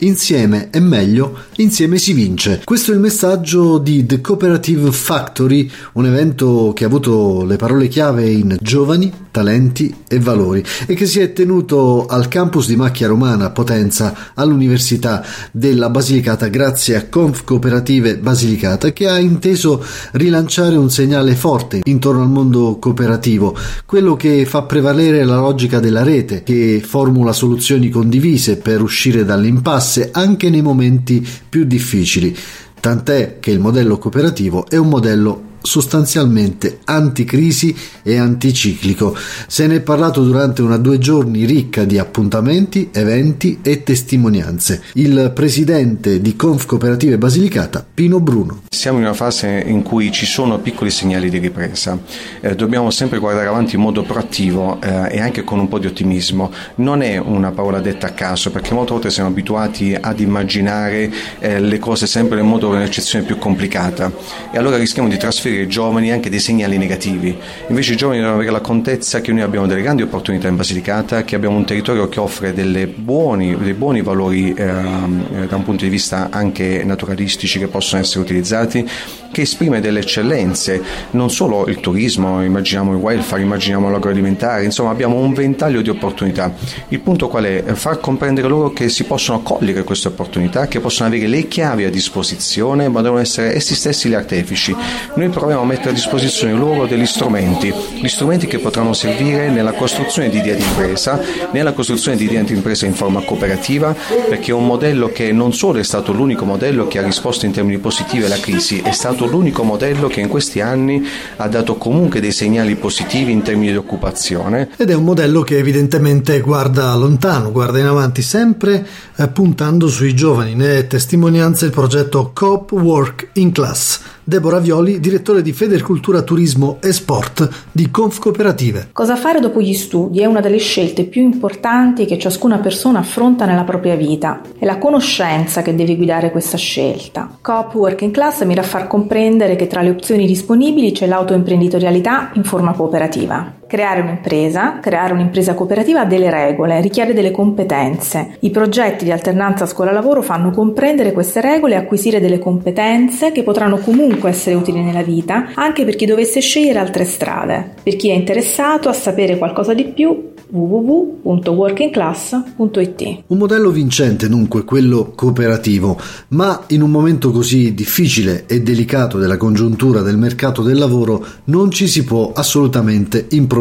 Insieme è meglio, insieme si vince. Questo è il messaggio di The Cooperative Factory, un evento che ha avuto le parole chiave in giovani, talenti e valori e che si è tenuto al campus di Macchia Romana Potenza all'Università della Basilicata grazie a Conf Cooperative Basilicata che ha inteso rilanciare un segnale forte intorno al mondo cooperativo, quello che fa prevalere la logica della rete, che formula soluzioni condivise per uscire dall'impasse classe anche nei momenti più difficili, tant'è che il modello cooperativo è un modello sostanzialmente anticrisi e anticiclico. Se ne è parlato durante una due giorni ricca di appuntamenti, eventi e testimonianze. Il presidente di Conf Cooperative Basilicata, Pino Bruno. Siamo in una fase in cui ci sono piccoli segnali di ripresa. Eh, dobbiamo sempre guardare avanti in modo proattivo eh, e anche con un po' di ottimismo. Non è una parola detta a caso, perché molte volte siamo abituati ad immaginare eh, le cose sempre in modo un'eccezione più complicata e allora rischiamo di trasferire trasferire ai giovani anche dei segnali negativi. Invece i giovani devono avere la contezza che noi abbiamo delle grandi opportunità in Basilicata, che abbiamo un territorio che offre buoni, dei buoni valori eh, da un punto di vista anche naturalistici che possono essere utilizzati, che esprime delle eccellenze, non solo il turismo, immaginiamo il welfare, immaginiamo l'agroalimentare, insomma abbiamo un ventaglio di opportunità. Il punto qual è? Far comprendere loro che si possono cogliere queste opportunità, che possono avere le chiavi a disposizione, ma devono essere essi stessi gli artefici. Noi proviamo a mettere a disposizione loro degli strumenti, gli strumenti che potranno servire nella costruzione di idea di impresa, nella costruzione di idea di impresa in forma cooperativa, perché è un modello che non solo è stato l'unico modello che ha risposto in termini positivi alla crisi, è stato l'unico modello che in questi anni ha dato comunque dei segnali positivi in termini di occupazione. Ed è un modello che evidentemente guarda lontano, guarda in avanti, sempre eh, puntando sui giovani. Ne è testimonianza il progetto Coop Work in Class Deborah Violi, direttore di Federcultura Turismo e Sport di Conf Cooperative. Cosa fare dopo gli studi è una delle scelte più importanti che ciascuna persona affronta nella propria vita. È la conoscenza che deve guidare questa scelta. Coop Working Class mira a far comprendere che tra le opzioni disponibili c'è l'autoimprenditorialità in forma cooperativa. Creare un'impresa, creare un'impresa cooperativa ha delle regole, richiede delle competenze. I progetti di alternanza scuola-lavoro fanno comprendere queste regole e acquisire delle competenze che potranno comunque essere utili nella vita anche per chi dovesse scegliere altre strade. Per chi è interessato a sapere qualcosa di più, www.workingclass.it. Un modello vincente dunque quello cooperativo, ma in un momento così difficile e delicato della congiuntura del mercato del lavoro non ci si può assolutamente improvvisare.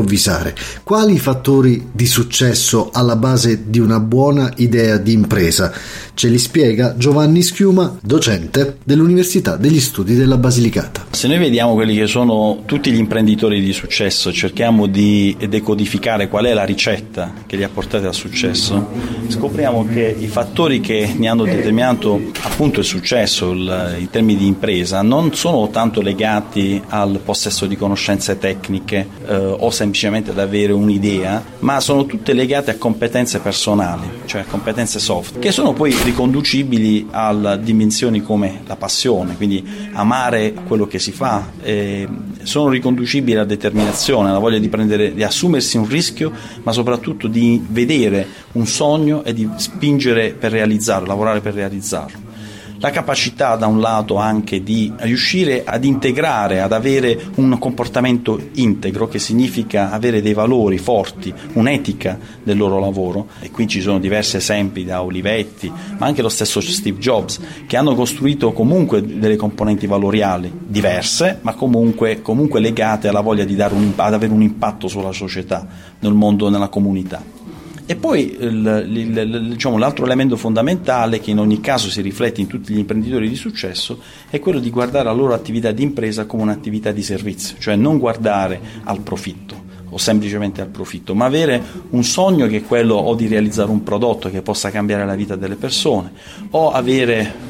Quali fattori di successo alla base di una buona idea di impresa? Ce li spiega Giovanni Schiuma, docente dell'Università degli Studi della Basilicata. Se noi vediamo quelli che sono tutti gli imprenditori di successo, cerchiamo di decodificare qual è la ricetta che li ha portati al successo, scopriamo che i fattori che ne hanno determinato appunto il successo il, in termini di impresa non sono tanto legati al possesso di conoscenze tecniche eh, o semplicemente ad avere un'idea, ma sono tutte legate a competenze personali, cioè competenze soft, che sono poi riconducibili a dimensioni come la passione, quindi amare quello che si fa, eh, sono riconducibili alla determinazione, alla voglia di, prendere, di assumersi un rischio, ma soprattutto di vedere un sogno e di spingere per realizzarlo, lavorare per realizzarlo la capacità da un lato anche di riuscire ad integrare, ad avere un comportamento integro, che significa avere dei valori forti, un'etica del loro lavoro, e qui ci sono diversi esempi da Olivetti, ma anche lo stesso Steve Jobs, che hanno costruito comunque delle componenti valoriali diverse, ma comunque, comunque legate alla voglia di un, ad avere un impatto sulla società, nel mondo, nella comunità. E poi il, il, diciamo, l'altro elemento fondamentale che in ogni caso si riflette in tutti gli imprenditori di successo è quello di guardare la loro attività di impresa come un'attività di servizio, cioè non guardare al profitto o semplicemente al profitto, ma avere un sogno che è quello o di realizzare un prodotto che possa cambiare la vita delle persone o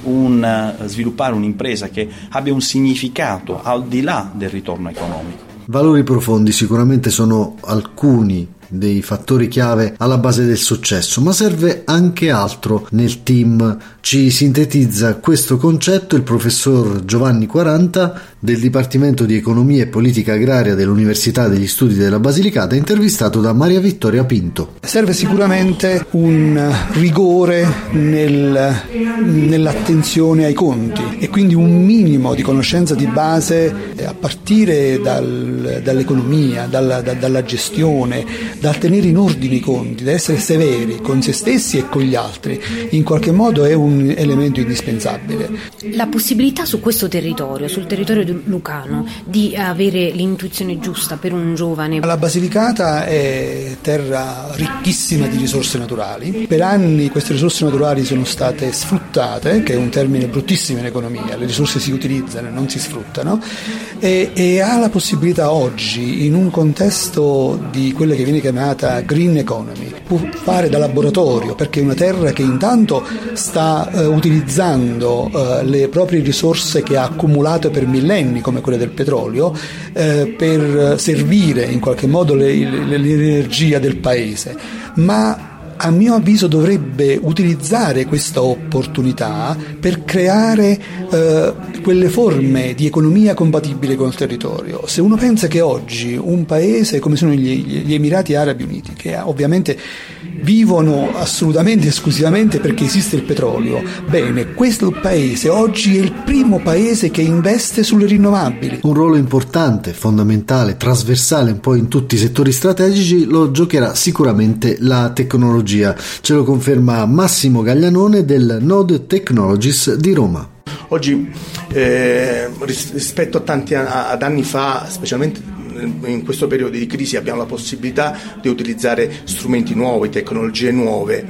un, sviluppare un'impresa che abbia un significato al di là del ritorno economico. Valori profondi sicuramente sono alcuni dei fattori chiave alla base del successo, ma serve anche altro nel team. Ci sintetizza questo concetto il professor Giovanni Quaranta del Dipartimento di Economia e Politica Agraria dell'Università degli Studi della Basilicata, intervistato da Maria Vittoria Pinto. Serve sicuramente un rigore nel, nell'attenzione ai conti e quindi un minimo di conoscenza di base a partire dal, dall'economia, dalla, da, dalla gestione, dal tenere in ordine i conti, da essere severi con se stessi e con gli altri, in qualche modo è un elemento indispensabile. La possibilità su questo territorio, sul territorio lucano, di avere l'intuizione giusta per un giovane. La Basilicata è terra ricchissima di risorse naturali. Per anni queste risorse naturali sono state sfruttate, che è un termine bruttissimo in economia, le risorse si utilizzano e non si sfruttano, e, e ha la possibilità oggi, in un contesto di quella che viene chiamata green economy, può fare da laboratorio, perché è una terra che intanto sta eh, utilizzando eh, le proprie risorse che ha accumulato per millenni, come quelle del petrolio, eh, per servire in qualche modo le, le, l'energia del paese, ma a mio avviso dovrebbe utilizzare questa opportunità per creare eh, quelle forme di economia compatibile con il territorio. Se uno pensa che oggi un paese come sono gli, gli Emirati Arabi Uniti, che ovviamente vivono assolutamente esclusivamente perché esiste il petrolio, bene, questo paese oggi è il primo paese che investe sulle rinnovabili. Un ruolo importante, fondamentale, trasversale un po' in tutti i settori strategici lo giocherà sicuramente la tecnologia ce lo conferma Massimo Gaglianone del Node Technologies di Roma. Oggi eh, rispetto a tanti ad anni fa, specialmente in questo periodo di crisi abbiamo la possibilità di utilizzare strumenti nuovi, tecnologie nuove,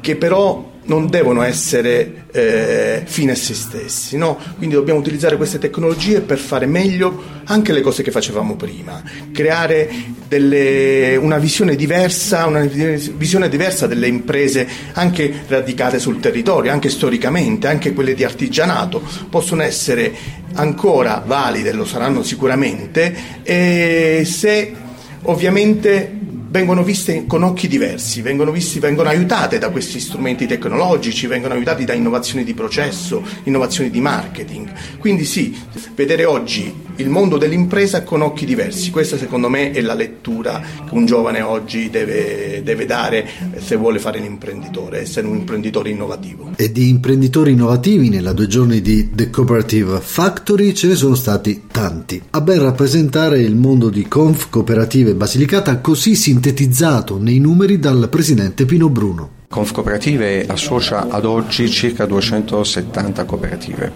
che però non devono essere eh, fine a se stessi, no? quindi dobbiamo utilizzare queste tecnologie per fare meglio anche le cose che facevamo prima, creare delle, una visione diversa, una visione diversa delle imprese anche radicate sul territorio, anche storicamente, anche quelle di artigianato, possono essere ancora valide, lo saranno sicuramente, se ovviamente vengono viste con occhi diversi, vengono, visti, vengono aiutate da questi strumenti tecnologici, vengono aiutate da innovazioni di processo, innovazioni di marketing. Quindi sì, vedere oggi il mondo dell'impresa con occhi diversi, questa secondo me è la lettura che un giovane oggi deve, deve dare se vuole fare l'imprenditore, essere un imprenditore innovativo. E di imprenditori innovativi nella due giorni di The Cooperative Factory ce ne sono stati tanti. A ben rappresentare il mondo di Conf Cooperative Basilicata così sintetizzato sintetizzato nei numeri dal presidente Pino Bruno. Conf Cooperative associa ad oggi circa 270 cooperative,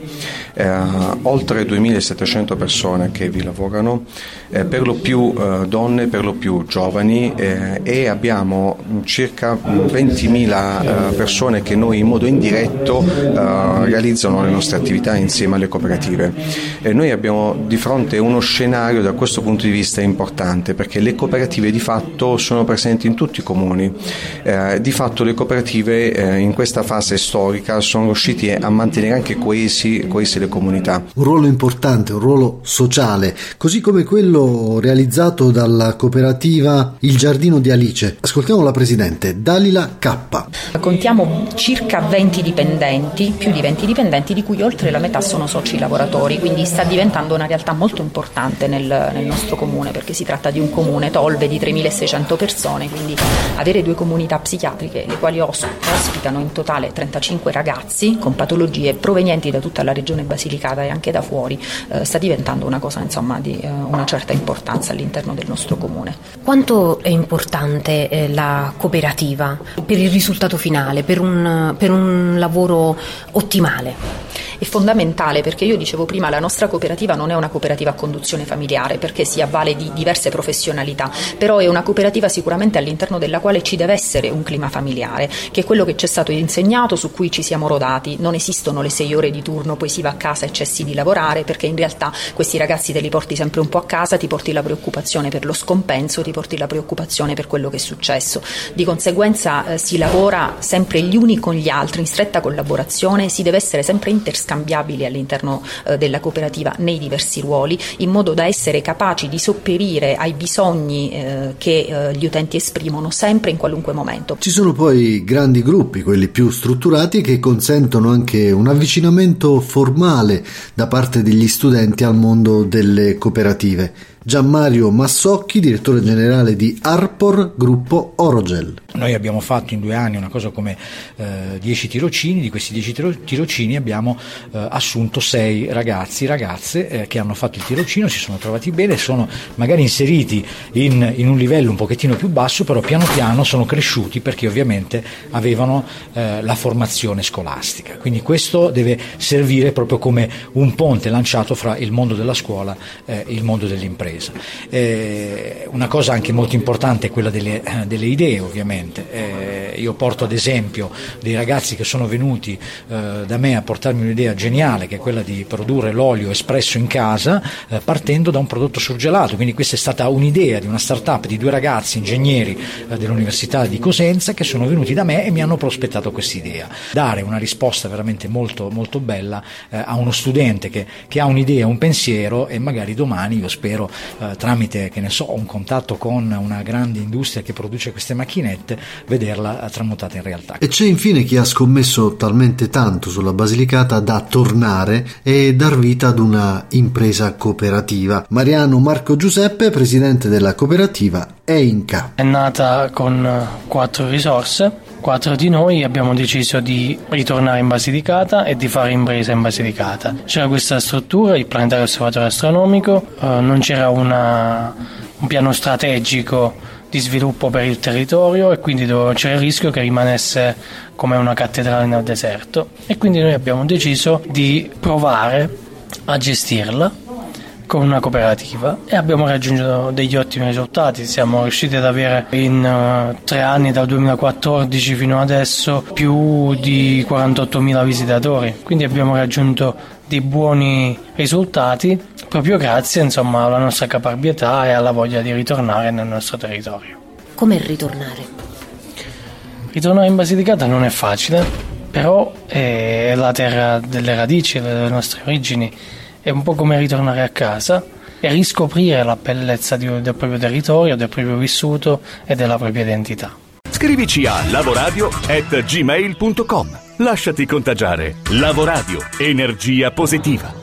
eh, oltre 2700 persone che vi lavorano, eh, per lo più eh, donne, per lo più giovani eh, e abbiamo circa 20.000 eh, persone che noi in modo indiretto eh, realizzano le nostre attività insieme alle cooperative. noi abbiamo di fronte uno scenario da questo punto di vista importante perché le cooperative di fatto sono presenti in tutti i comuni, di fatto le cooperative eh, in questa fase storica sono riusciti a mantenere anche coesi, coesi le comunità. Un ruolo importante, un ruolo sociale, così come quello realizzato dalla cooperativa Il Giardino di Alice. Ascoltiamo la presidente Dalila K. Contiamo circa 20 dipendenti, più di 20 dipendenti, di cui oltre la metà sono soci lavoratori, quindi sta diventando una realtà molto importante nel, nel nostro comune, perché si tratta di un comune Tolve di 3.600 persone, quindi avere due comunità psichiatriche, le quali quali ospitano in totale 35 ragazzi con patologie provenienti da tutta la regione Basilicata e anche da fuori, eh, sta diventando una cosa insomma, di eh, una certa importanza all'interno del nostro comune. Quanto è importante eh, la cooperativa per il risultato finale, per un, per un lavoro ottimale? È fondamentale perché io dicevo prima la nostra cooperativa non è una cooperativa a conduzione familiare perché si avvale di diverse professionalità, però è una cooperativa sicuramente all'interno della quale ci deve essere un clima familiare, che è quello che ci è stato insegnato, su cui ci siamo rodati. Non esistono le sei ore di turno, poi si va a casa e cessi di lavorare perché in realtà questi ragazzi te li porti sempre un po' a casa, ti porti la preoccupazione per lo scompenso, ti porti la preoccupazione per quello che è successo. Di conseguenza eh, si lavora sempre gli uni con gli altri in stretta collaborazione, si deve essere sempre interscambiati scambiabili all'interno eh, della cooperativa nei diversi ruoli, in modo da essere capaci di sopperire ai bisogni eh, che eh, gli utenti esprimono sempre in qualunque momento. Ci sono poi grandi gruppi, quelli più strutturati, che consentono anche un avvicinamento formale da parte degli studenti al mondo delle cooperative. Gianmario Massocchi, direttore generale di Arpor Gruppo Orogel. Noi abbiamo fatto in due anni una cosa come 10 eh, tirocini, di questi 10 tirocini abbiamo eh, assunto 6 ragazzi, ragazze eh, che hanno fatto il tirocino, si sono trovati bene, sono magari inseriti in, in, un livello un pochettino più basso, però piano piano sono cresciuti perché ovviamente avevano eh, la formazione scolastica. Quindi questo deve servire proprio come un ponte lanciato fra il mondo della scuola e il mondo dell'impresa impresa. Eh, una cosa anche molto importante è quella delle, eh, delle idee ovviamente. Eh, io porto ad esempio dei ragazzi che sono venuti eh, da me a portarmi un'idea geniale che è quella di produrre l'olio espresso in casa eh, partendo da un prodotto surgelato. Quindi questa è stata un'idea di una start-up di due ragazzi ingegneri eh, dell'Università di Cosenza che sono venuti da me e mi hanno prospettato questa idea. Dare una risposta veramente molto, molto bella a uno studente che, che ha un'idea, un pensiero e magari domani io spero eh, tramite, che ne so, un contatto con una grande industria che produce queste macchinette, vederla tramutata in realtà. E c'è infine chi ha scommesso talmente tanto sulla Basilicata da tornare e dar vita ad una impresa cooperativa. Mariano Marco Giuseppe, presidente della cooperativa EINCA. È nata con eh, quattro risorse quattro di noi abbiamo deciso di ritornare in Basilicata e di fare impresa in Basilicata. C'era questa struttura, il planetario osservatorio astronomico, eh, non c'era una, un piano strategico di sviluppo per il territorio e quindi c'era il rischio che rimanesse come una cattedrale nel deserto e quindi noi abbiamo deciso di provare a gestirla con una cooperativa e abbiamo raggiunto degli ottimi risultati. Siamo riusciti ad avere in uh, tre anni, dal 2014 fino adesso, più di 48.000 visitatori. Quindi abbiamo raggiunto dei buoni risultati proprio grazie insomma, alla nostra caparbietà e alla voglia di ritornare nel nostro territorio. Come ritornare? Ritornare in Basilicata non è facile, però è la terra delle radici, delle nostre origini è un po' come ritornare a casa e riscoprire la bellezza di, del proprio territorio, del proprio vissuto e della propria identità. Scrivici a lavoradio.gmail.com Lasciati contagiare. Lavoradio. Energia positiva.